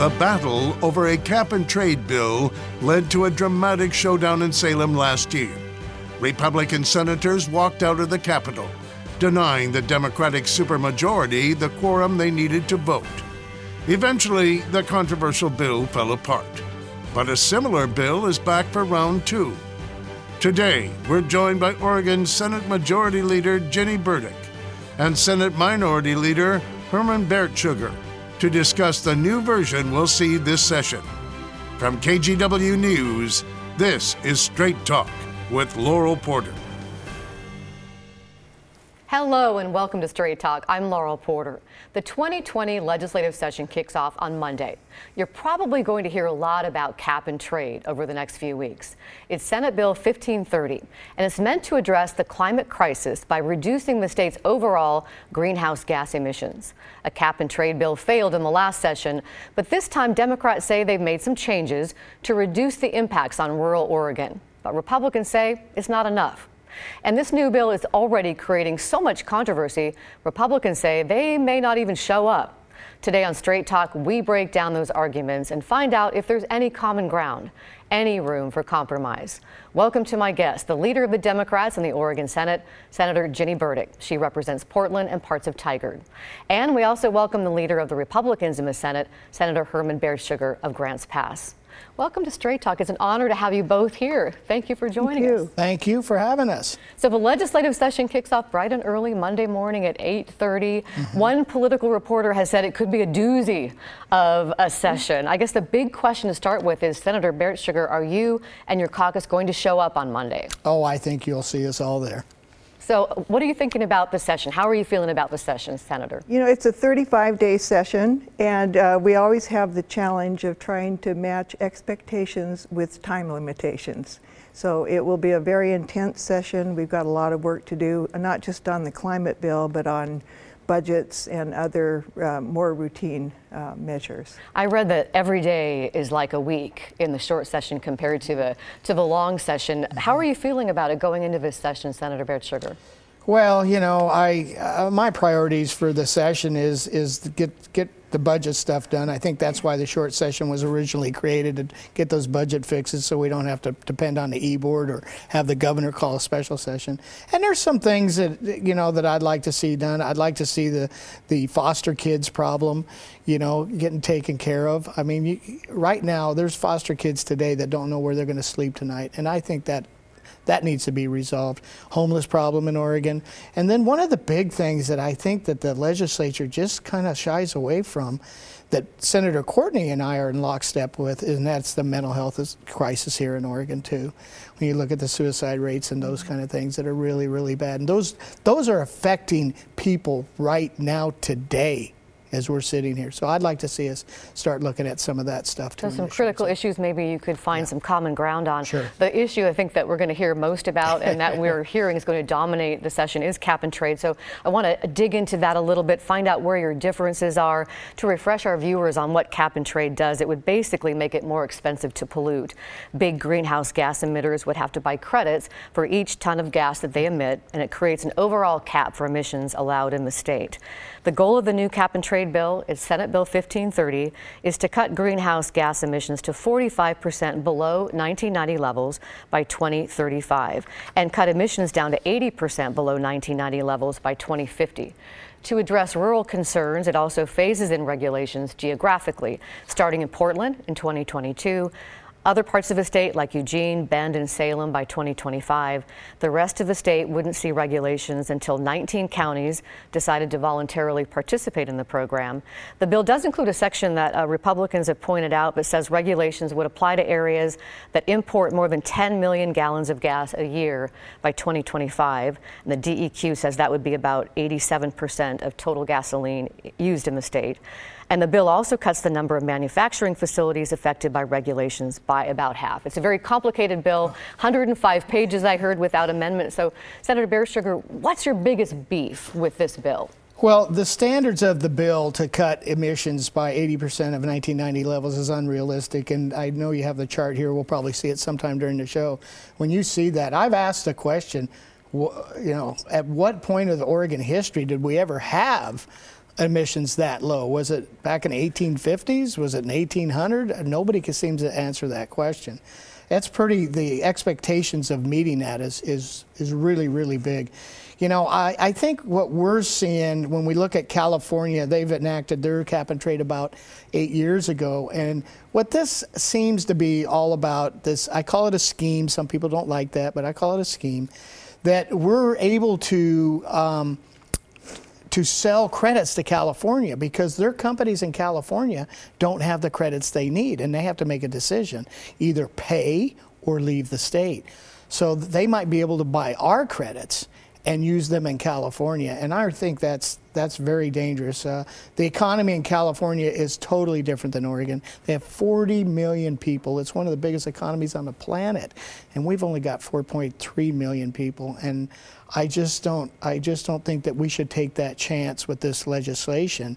The battle over a cap and trade bill led to a dramatic showdown in Salem last year. Republican senators walked out of the Capitol, denying the Democratic supermajority the quorum they needed to vote. Eventually, the controversial bill fell apart. But a similar bill is back for round two. Today, we're joined by Oregon Senate Majority Leader Ginny Burdick and Senate Minority Leader Herman Baertschiger to discuss the new version we'll see this session. From KGW News, this is Straight Talk with Laurel Porter. Hello and welcome to Straight Talk. I'm Laurel Porter. The 2020 legislative session kicks off on Monday. You're probably going to hear a lot about cap and trade over the next few weeks. It's Senate Bill 1530, and it's meant to address the climate crisis by reducing the state's overall greenhouse gas emissions. A cap and trade bill failed in the last session, but this time Democrats say they've made some changes to reduce the impacts on rural Oregon. But Republicans say it's not enough. And this new bill is already creating so much controversy, Republicans say they may not even show up. Today on Straight Talk, we break down those arguments and find out if there's any common ground, any room for compromise. Welcome to my guest, the leader of the Democrats in the Oregon Senate, Senator Ginny Burdick. She represents Portland and parts of Tigard. And we also welcome the leader of the Republicans in the Senate, Senator Herman Baertschiger of Grants Pass. Welcome to Straight Talk. It's an honor to have you both here. Thank you for joining Thank you. us. Thank you for having us. So the legislative session kicks off bright and early Monday morning at 8:30. Mm-hmm. One political reporter has said it could be a doozy of a session. I guess the big question to start with is Senator Baertschiger, are you and your caucus going to show up on Monday? Oh, I think you'll see us all there. So, what are you thinking about the session? How are you feeling about the session, Senator? You know, it's a 35 day session, and uh, we always have the challenge of trying to match expectations with time limitations. So, it will be a very intense session. We've got a lot of work to do, not just on the climate bill, but on budgets and other uh, more routine uh, measures. I read that every day is like a week in the short session compared to the to the long session. How are you feeling about it going into this session, Senator Baertschiger? Well, you know, I uh, my priorities for the session is is to get get the budget stuff done. I think that's why the short session was originally created to get those budget fixes so we don't have to depend on the e-board or have the governor call a special session. And there's some things that you know that I'd like to see done. I'd like to see the the foster kids problem, you know, getting taken care of. I mean, you, right now there's foster kids today that don't know where they're going to sleep tonight, and I think that that needs to be resolved. Homeless problem in Oregon. And then one of the big things that I think that the legislature just kind of shies away from that Senator Courtney and I are in lockstep with, and that's the mental health crisis here in Oregon too. When you look at the suicide rates and those kind of things that are really, really bad, and those those are affecting people right now today as we're sitting here. So I'd like to see us start looking at some of that stuff too. So some critical so. issues maybe you could find yeah. some common ground on. Sure. The issue I think that we're going to hear most about and that we're hearing is going to dominate the session is cap and trade. So I want to dig into that a little bit, find out where your differences are to refresh our viewers on what cap and trade does. It would basically make it more expensive to pollute. Big greenhouse gas emitters would have to buy credits for each ton of gas that they emit and it creates an overall cap for emissions allowed in the state. The goal of the new cap and trade bill, it's Senate Bill 1530, is to cut greenhouse gas emissions to 45% below 1990 levels by 2035 and cut emissions down to 80% below 1990 levels by 2050. To address rural concerns, it also phases in regulations geographically, starting in Portland in 2022, other parts of the state, like Eugene, Bend, and Salem, by 2025. The rest of the state wouldn't see regulations until 19 counties decided to voluntarily participate in the program. The bill does include a section that uh, Republicans have pointed out that says regulations would apply to areas that import more than 10 million gallons of gas a year by 2025. And the DEQ says that would be about 87% of total gasoline used in the state. And the bill also cuts the number of manufacturing facilities affected by regulations by about half. It's a very complicated bill, 105 pages, I heard, without amendment. So, Senator Baertschiger, what's your biggest beef with this bill? Well, the standards of the bill to cut emissions by 80% of 1990 levels is unrealistic. And I know you have the chart here. We'll probably see it sometime during the show. When you see that, I've asked the question, you know, at what point of the Oregon history did we ever have emissions that low? Was it back in the 1850s? Was it in 1800? Nobody seems to answer that question. That's pretty. The expectations of meeting that is is is really really big. You know, I, I think what we're seeing when we look at California, they've enacted their cap and trade about eight years ago. And what this seems to be all about, this, I call it a scheme. Some people don't like that, but I call it a scheme, that we're able to. Um, to sell credits to California because their companies in California don't have the credits they need and they have to make a decision either pay or leave the state. So they might be able to buy our credits and use them in California. And I think that's that's very dangerous. Uh, the economy in California is totally different than Oregon. They have 40 million people. It's one of the biggest economies on the planet, and we've only got 4.3 million people. And I just don't I just don't think that we should take that chance with this legislation.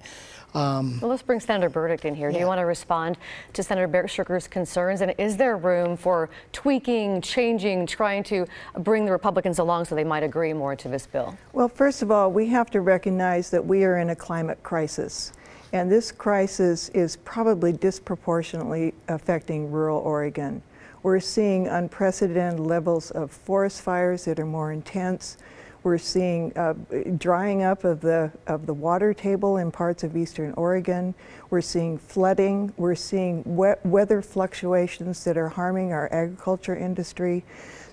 Um, well, let's bring Senator Burdick in here. Yeah. Do you want to respond to Senator Barrett concerns? And is there room for tweaking, changing, trying to bring the Republicans along so they might agree more to this bill? Well, first of all, we have to recognize that we are in a climate crisis. And this crisis is probably disproportionately affecting rural Oregon. We're seeing unprecedented levels of forest fires that are more intense. We're seeing uh, drying up of the, of the water table in parts of eastern Oregon. We're seeing flooding. We're seeing weather fluctuations that are harming our agriculture industry.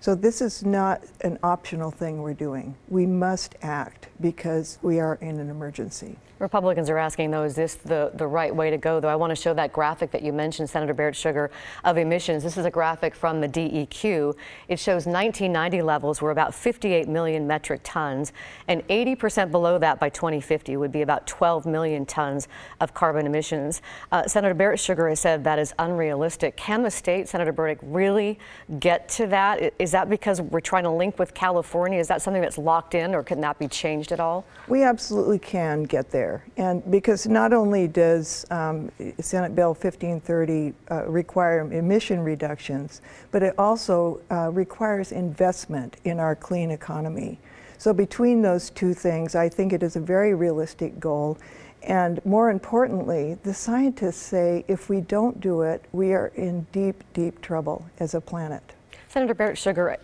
So this is not an optional thing we're doing. We must act because we are in an emergency. Republicans are asking, though, is this the, the right way to go? Though I want to show that graphic that you mentioned, Senator Baertschiger, of emissions. This is a graphic from the DEQ. It shows 1990 levels were about 58 million metric tons, and 80% below that by 2050 would be about 12 million tons of carbon emissions. Uh, Senator Baertschiger has said that is unrealistic. Can the state, Senator Burdick, really get to that? Is that because we're trying to link with California? Is that something that's locked in, or can that be changed at all? We absolutely can get there there. And because not only does um, Senate Bill 1530 uh, require emission reductions, but it also uh, requires investment in our clean economy. So between those two things, I think it is a very realistic goal. And more importantly, the scientists say if we don't do it, we are in deep, deep trouble as a planet. Senator Baertschiger,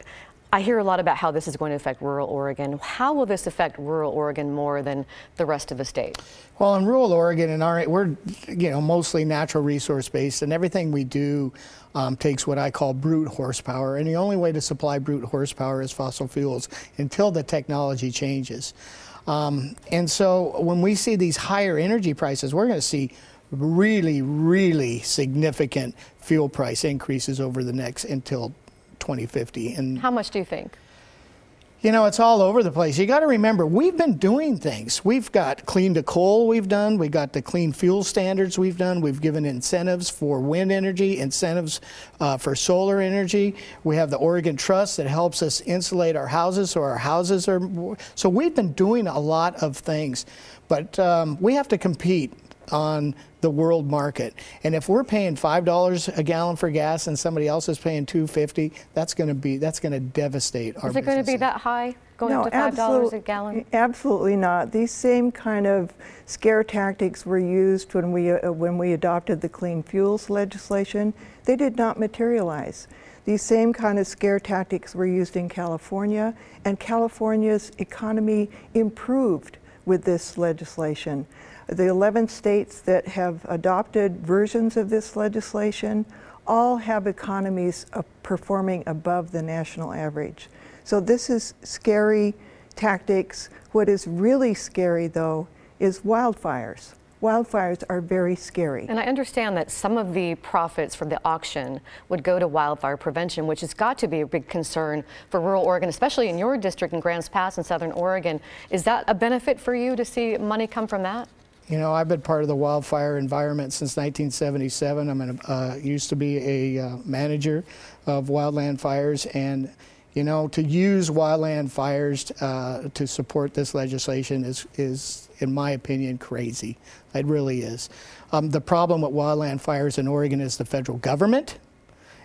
I hear a lot about how this is going to affect rural Oregon. How will this affect rural Oregon more than the rest of the state? Well, in rural Oregon, in our we're you know mostly natural resource based, and everything we do um, takes what I call brute horsepower. And the only way to supply brute horsepower is fossil fuels until the technology changes. Um, and so when we see these higher energy prices, we're going to see really, really significant fuel price increases over the next until 2050. And how much do you think? You know, it's all over the place. You got to remember, we've been doing things. We've got clean to coal, we've done. We've got the clean fuel standards, we've done. We've given incentives for wind energy, incentives uh, for solar energy. We have the Oregon Trust that helps us insulate our houses so our houses are. So we've been doing a lot of things, but um, we have to compete on the world market. And if we're paying five dollars a gallon for gas and somebody else is paying two fifty, that's going to be that's going to devastate our. Is it going to be that high? Going no, up to five dollars a gallon? Absolutely not. These same kind of scare tactics were used when we uh, when we adopted the clean fuels legislation. They did not materialize. These same kind of scare tactics were used in California, and California's economy improved with this legislation. The 11 states that have adopted versions of this legislation all have economies performing above the national average. So this is scary tactics. What is really scary, though, is wildfires. Wildfires are very scary. And I understand that some of the profits from the auction would go to wildfire prevention, which has got to be a big concern for rural Oregon, especially in your district in Grants Pass in southern Oregon. Is that a benefit for you to see money come from that? You know, I've been part of the wildfire environment since 1977. I'm an, uh, used to be a uh, manager of wildland fires, and you know, to use wildland fires uh, to support this legislation is, is, in my opinion, crazy. It really is. Um, the problem with wildland fires in Oregon is the federal government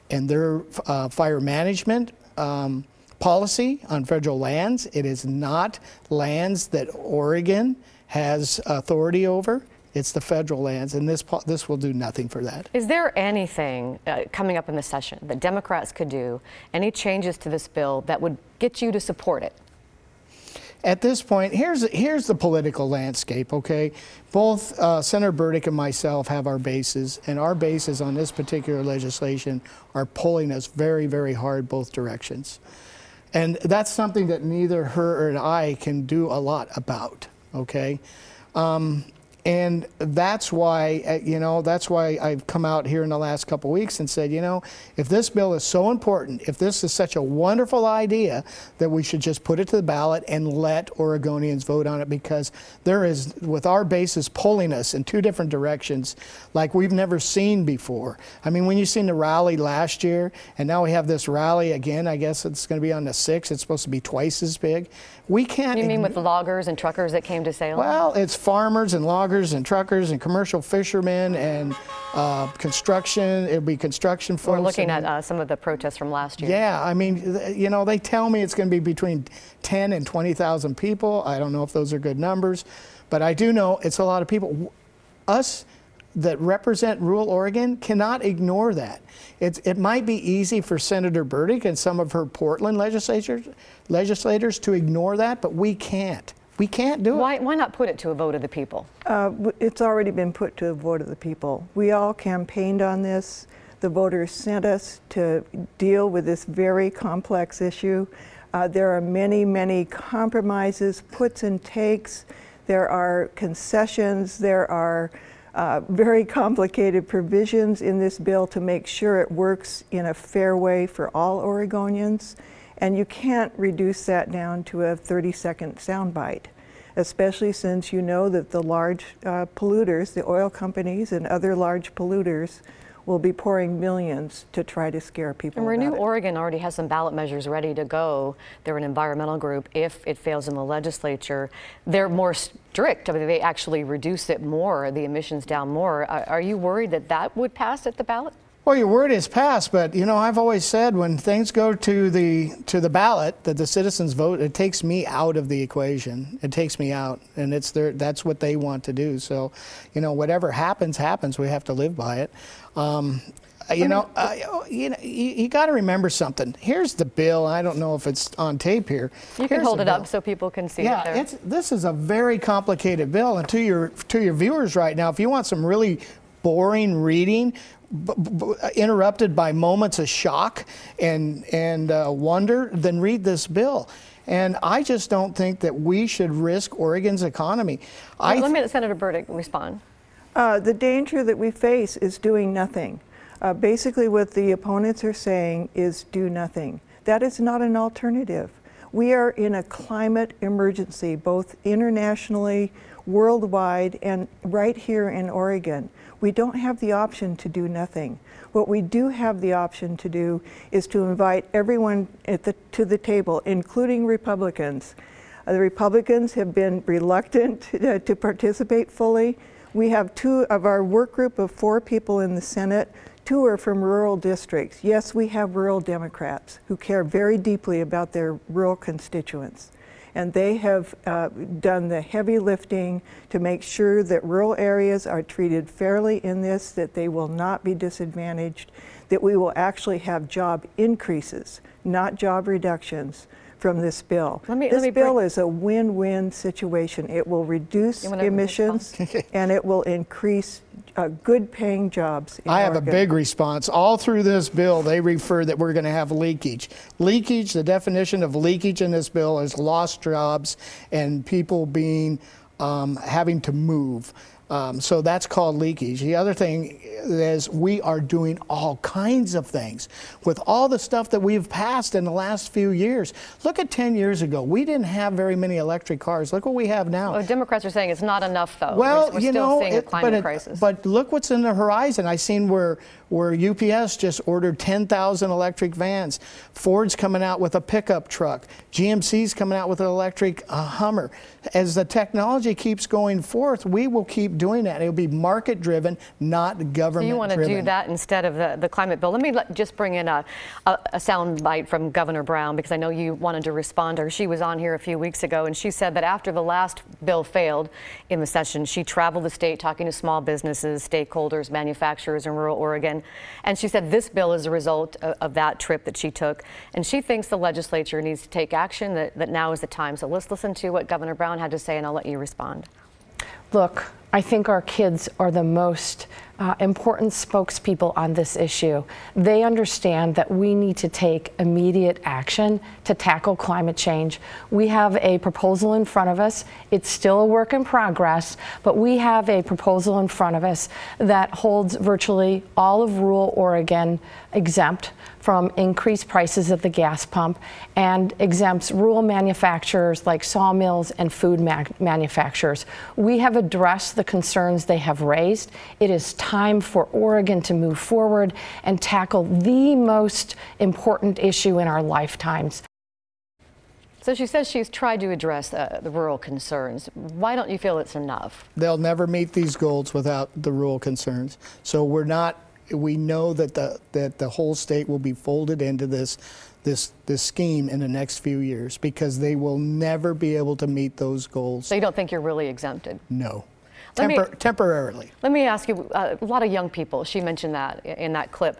and their uh, fire management. Um, policy on federal lands. It is not lands that Oregon has authority over. It's the federal lands, and this this will do nothing for that. Is there anything uh, coming up in the session that Democrats could do? Any changes to this bill that would get you to support it? At this point, here's here's the political landscape. Okay, both uh, Senator Burdick and myself have our bases, and our bases on this particular legislation are pulling us very, very hard both directions, and that's something that neither her or I can do a lot about. Okay. Um, and that's why, uh, you know, that's why I've come out here in the last couple weeks and said, you know, if this bill is so important, if this is such a wonderful idea, that we should just put it to the ballot and let Oregonians vote on it because there is, with our bases pulling us in two different directions like we've never seen before. I mean, when you seen the rally last year and now we have this rally again, I guess it's going to be on the 6th. It's supposed to be twice as big. We can't. You mean with loggers and truckers that came to Salem? Well, it's farmers and loggers and truckers and commercial fishermen and uh, construction. It'll be construction folks. We're looking at uh, some of the protests from last year. Yeah, I mean, you know, they tell me it's going to be between 10 and 20,000 people. I don't know if those are good numbers, but I do know it's a lot of people. Us that represent rural Oregon cannot ignore that. It's, it might be easy for Senator Burdick and some of her Portland legislators, legislators to ignore that, but we can't. We can't do why, it. Why not put it to a vote of the people? Uh, it's already been put to a vote of the people. We all campaigned on this. The voters sent us to deal with this very complex issue. Uh, there are many, many compromises, puts and takes. There are concessions. There are uh, very complicated provisions in this bill to make sure it works in a fair way for all Oregonians. And you can't reduce that down to a 30 second soundbite, especially since you know that the large uh, polluters, the oil companies and other large polluters, will be pouring millions to try to scare people. And Renew. Oregon already has some ballot measures ready to go. They're an environmental group. If it fails in the legislature, they're more strict. I mean, they actually reduce it more, the emissions down more. Are you worried that that would pass at the ballot? Well, your word is passed, but you know I've always said when things go to the to the ballot that the citizens vote, it takes me out of the equation. It takes me out, and it's their that's what they want to do. So, you know, whatever happens, happens. We have to live by it. Um, you know, uh, you know, you, you got to remember something. Here's the bill. I don't know if it's on tape here. You can Here's hold it bill. up so people can see yeah, it. Yeah, this is a very complicated bill. And to your to your viewers right now, if you want some really boring reading, interrupted by moments of shock and, and uh, wonder, then read this bill. And I just don't think that we should risk Oregon's economy. Well, let me let Senator Burdick respond. Uh, the danger that we face is doing nothing. Uh, basically, what the opponents are saying is do nothing. That is not an alternative. We are in a climate emergency, both internationally, worldwide, and right here in Oregon. We don't have the option to do nothing. What we do have the option to do is to invite everyone the, to the table, including Republicans. Uh, the Republicans have been reluctant to, to participate fully. We have two of our work group of four people in the Senate. Two are from rural districts. Yes, we have rural Democrats who care very deeply about their rural constituents and they have uh, done the heavy lifting to make sure that rural areas are treated fairly in this, that they will not be disadvantaged, that we will actually have job increases, not job reductions from this bill. Me, this bill is a win-win situation. It will reduce emissions and it will increase uh, good paying jobs. I have Oregon. a big response. All through this bill, they refer that we're going to have leakage. Leakage, the definition of leakage in this bill is lost jobs and people being um, having to move. Um, so that's called leakage. The other thing is we are doing all kinds of things with all the stuff that we've passed in the last few years. Look at 10 years ago. We didn't have very many electric cars. Look what we have now. Well, Democrats are saying it's not enough, though. Well, we're, we're you still know, seeing it, a climate but, it, crisis. but look what's in the horizon. I've seen where where UPS just ordered 10,000 electric vans. Ford's coming out with a pickup truck. GMC's coming out with an electric uh, Hummer. As the technology keeps going forth, we will keep doing that. It'll be market driven, not government So you want to do that instead of the, the climate bill. Let me let, just bring in a, a, a sound bite from Governor Brown because I know you wanted to respond to her. She was on here a few weeks ago and she said that after the last bill failed in the session, she traveled the state talking to small businesses, stakeholders, manufacturers in rural Oregon. And she said this bill is a result of, of that trip that she took. And she thinks the legislature needs to take action, that, that now is the time. So let's listen to what Governor Brown had to say and I'll let you respond. Look, I think our kids are the most uh, important spokespeople on this issue. They understand that we need to take immediate action to tackle climate change. We have a proposal in front of us. It's still a work in progress, but we have a proposal in front of us that holds virtually all of rural Oregon exempt from increased prices at the gas pump and exempts rural manufacturers like sawmills and food ma- manufacturers. We have addressed the concerns they have raised. It is time for Oregon to move forward and tackle the most important issue in our lifetimes. So she says she's tried to address uh, the rural concerns. Why don't you feel it's enough? They'll never meet these goals without the rural concerns. So we're not. We know that the that the whole state will be folded into this this this scheme in the next few years because they will never be able to meet those goals. So you don't think you're really exempted? No. Let me- temporarily. Let me ask you uh, a lot of young people, she mentioned that in that clip,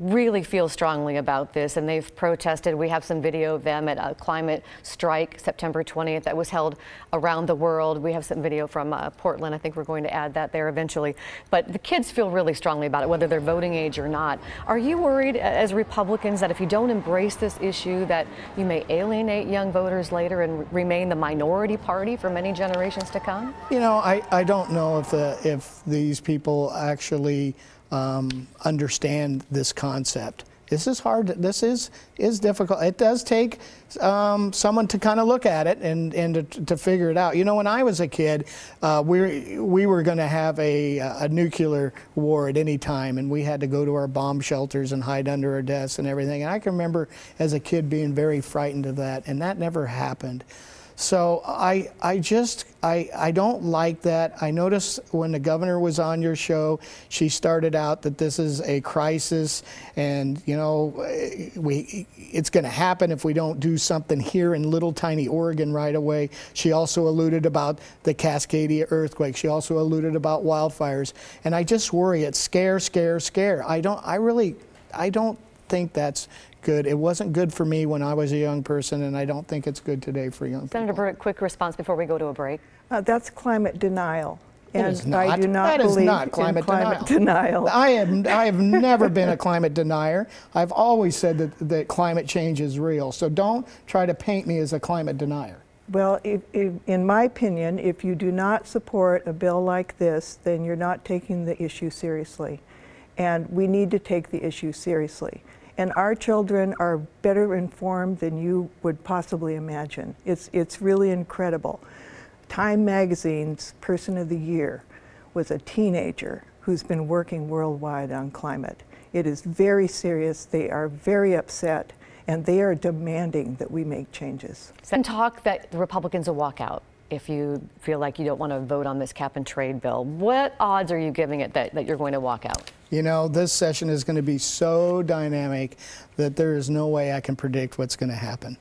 really feel strongly about this and they've protested. We have some video of them at a climate strike September 20th that was held around the world. We have some video from uh, Portland. I think we're going to add that there eventually. But the kids feel really strongly about it, whether they're voting age or not. Are you worried as Republicans that if you don't embrace this issue that you may alienate young voters later and remain the minority party for many generations to come? You know, I, I don't know if the if these people actually um, understand this concept. This is hard. This is is difficult. It does take um, someone to kind of look at it and and to, to figure it out. You know, when I was a kid, uh, we we were going to have a a nuclear war at any time, and we had to go to our bomb shelters and hide under our desks and everything. And I can remember as a kid being very frightened of that, and that never happened. So I, I just, I, I don't like that. I noticed when the governor was on your show, she started out that this is a crisis, and you know, eh, we, it's going to happen if we don't do something here in little tiny Oregon right away. She also alluded about the Cascadia earthquake. She also alluded about wildfires, and I just worry it's scare, scare, scare. I don't, I really, I don't think that's good. It wasn't good for me when I was a young person, and I don't think it's good today for young people. Senator Burdick, quick response before we go to a break. Uh, that's climate denial. It And is I do not That is believe not in climate climate denial. denial. I am. I have never been a climate denier. I've always said that, that climate change is real. So don't try to paint me as a climate denier. Well, if, if, in my opinion, if you do not support a bill like this, then you're not taking the issue seriously. And we need to take the issue seriously. And our children are better informed than you would possibly imagine. It's, it's really incredible. Time Magazine's Person of the Year was a teenager who's been working worldwide on climate. It is very serious. They are very upset, and they are demanding that we make changes. And talk that the Republicans will walk out if you feel like you don't want to vote on this cap and trade bill. What odds are you giving it that, that you're going to walk out? You know, this session is going to be so dynamic that there is no way I can predict what's going to happen.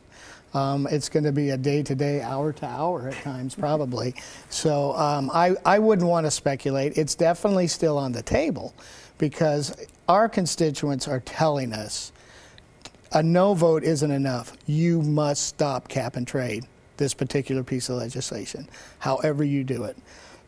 Um, it's going to be a day to day, hour to hour at times, probably. So um, I, I wouldn't want to speculate. It's definitely still on the table because our constituents are telling us a no vote isn't enough. You must stop cap and trade, this particular piece of legislation, however you do it.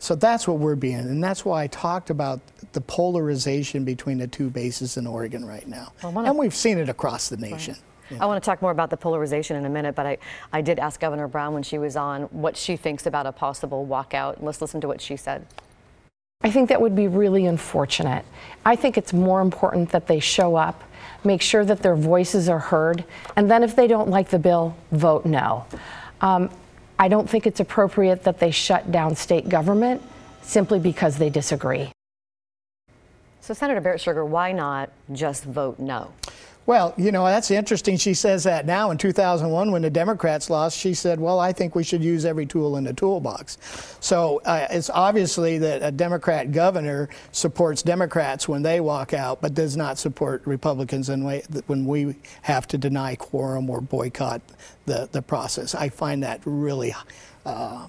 So that's what we're being, and that's why I talked about the polarization between the two bases in Oregon right now. I wanna- and we've seen it across the nation. I want to talk more about the polarization in a minute, but I, I did ask Governor Brown when she was on what she thinks about a possible walkout. Let's listen to what she said. I think that would be really unfortunate. I think it's more important that they show up, make sure that their voices are heard, and then if they don't like the bill, vote no. Um, I don't think it's appropriate that they shut down state government simply because they disagree. So, Senator Baertschiger, why not just vote no? Well, you know, that's interesting. She says that now in 2001 when the Democrats lost, she said, well, I think we should use every tool in the toolbox. So uh, it's obviously that a Democrat governor supports Democrats when they walk out, but does not support Republicans when we have to deny quorum or boycott the, the process. I find that really, uh,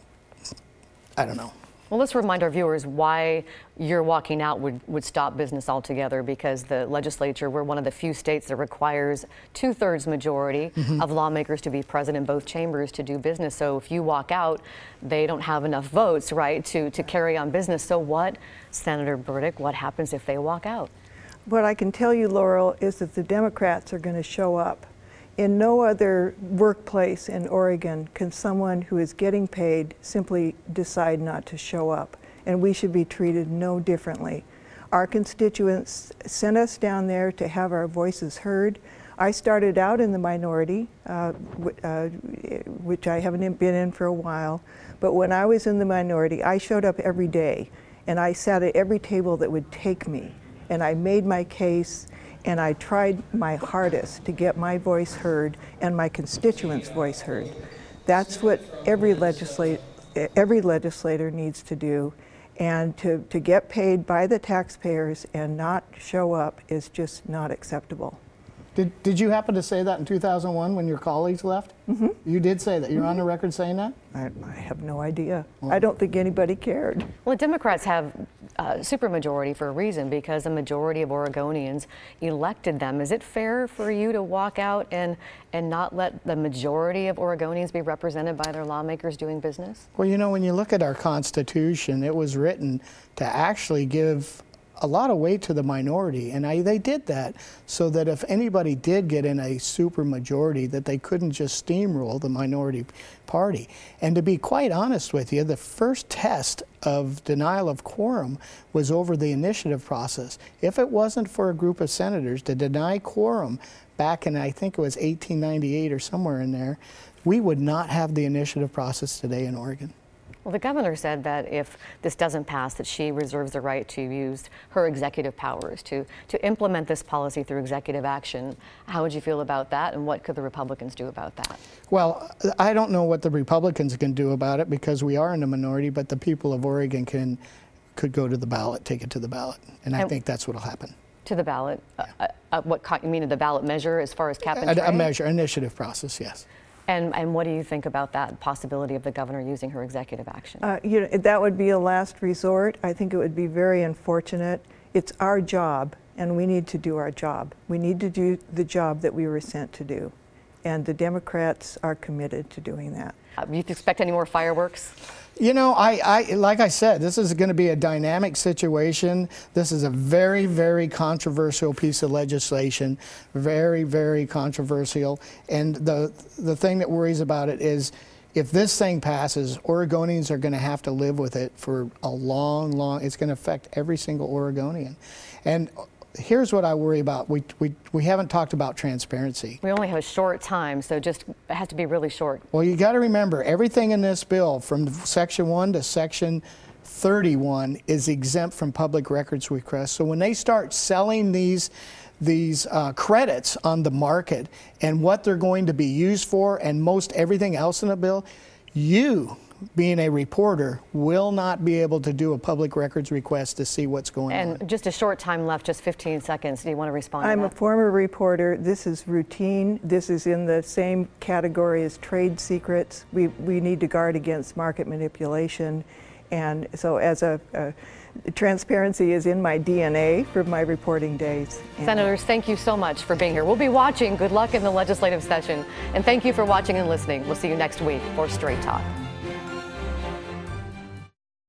I don't know. Well, let's remind our viewers why your walking out would, would stop business altogether because the legislature, we're one of the few states that requires two thirds majority mm-hmm. of lawmakers to be present in both chambers to do business. So if you walk out, they don't have enough votes, right, to, to carry on business. So what, Senator Burdick, what happens if they walk out? What I can tell you, Laurel, is that the Democrats are going to show up. In no other workplace in Oregon can someone who is getting paid simply decide not to show up, and we should be treated no differently. Our constituents sent us down there to have our voices heard. I started out in the minority, uh, uh, which I haven't been in for a while, but when I was in the minority, I showed up every day and I sat at every table that would take me and I made my case and I tried my hardest to get my voice heard and my constituents' voice heard. That's what every legislator, every legislator needs to do. And to, to get paid by the taxpayers and not show up is just not acceptable. Did, did you happen to say that in 2001 when your colleagues left? Mm-hmm. You did say that. You're mm-hmm. on the record saying that? I, I have no idea. Well, I don't think anybody cared. Well, Democrats have a supermajority for a reason because a majority of Oregonians elected them. Is it fair for you to walk out and, and not let the majority of Oregonians be represented by their lawmakers doing business? Well, you know, when you look at our Constitution, it was written to actually give a lot of weight to the minority, and I, they did that so that if anybody did get in a super majority, that they couldn't just steamroll the minority party. And to be quite honest with you, the first test of denial of quorum was over the initiative process. If it wasn't for a group of senators to deny quorum back in, I think it was 1898 or somewhere in there, we would not have the initiative process today in Oregon. Well, the governor said that if this doesn't pass, that she reserves the right to use her executive powers to, to implement this policy through executive action. How would you feel about that, and what could the Republicans do about that? Well, I don't know what the Republicans can do about it because we are in a minority, but the people of Oregon can could go to the ballot, take it to the ballot, and I think that's what will happen. To the ballot? Yeah. Uh, uh, what you mean the ballot measure as far as cap and a, a measure, initiative process, yes. And, and what do you think about that possibility of the governor using her executive action? Uh, you know, that would be a last resort. I think it would be very unfortunate. It's our job, and we need to do our job. We need to do the job that we were sent to do. And the Democrats are committed to doing that. Uh, you expect any more fireworks? You know, I, I like I said, this is going to be a dynamic situation. This is a very, very controversial piece of legislation, very, very controversial. And the the thing that worries about it is, if this thing passes, Oregonians are going to have to live with it for a long, long. It's going to affect every single Oregonian, and here's what I worry about. We, we, we haven't talked about transparency. We only have a short time, so just it has to be really short. Well, you got to remember everything in this bill, from section 1 to section 31, is exempt from public records requests. So when they start selling these these uh, credits on the market and what they're going to be used for and most everything else in the bill, you being a reporter, will not be able to do a public records request to see what's going and on. And just a short time left, just 15 seconds. Do you want to respond? I'm to a former reporter. This is routine. This is in the same category as trade secrets. We, we need to guard against market manipulation. And so, as a, a transparency is in my DNA from my reporting days. Senators, thank you so much for being here. We'll be watching. Good luck in the legislative session. And thank you for watching and listening. We'll see you next week for Straight Talk.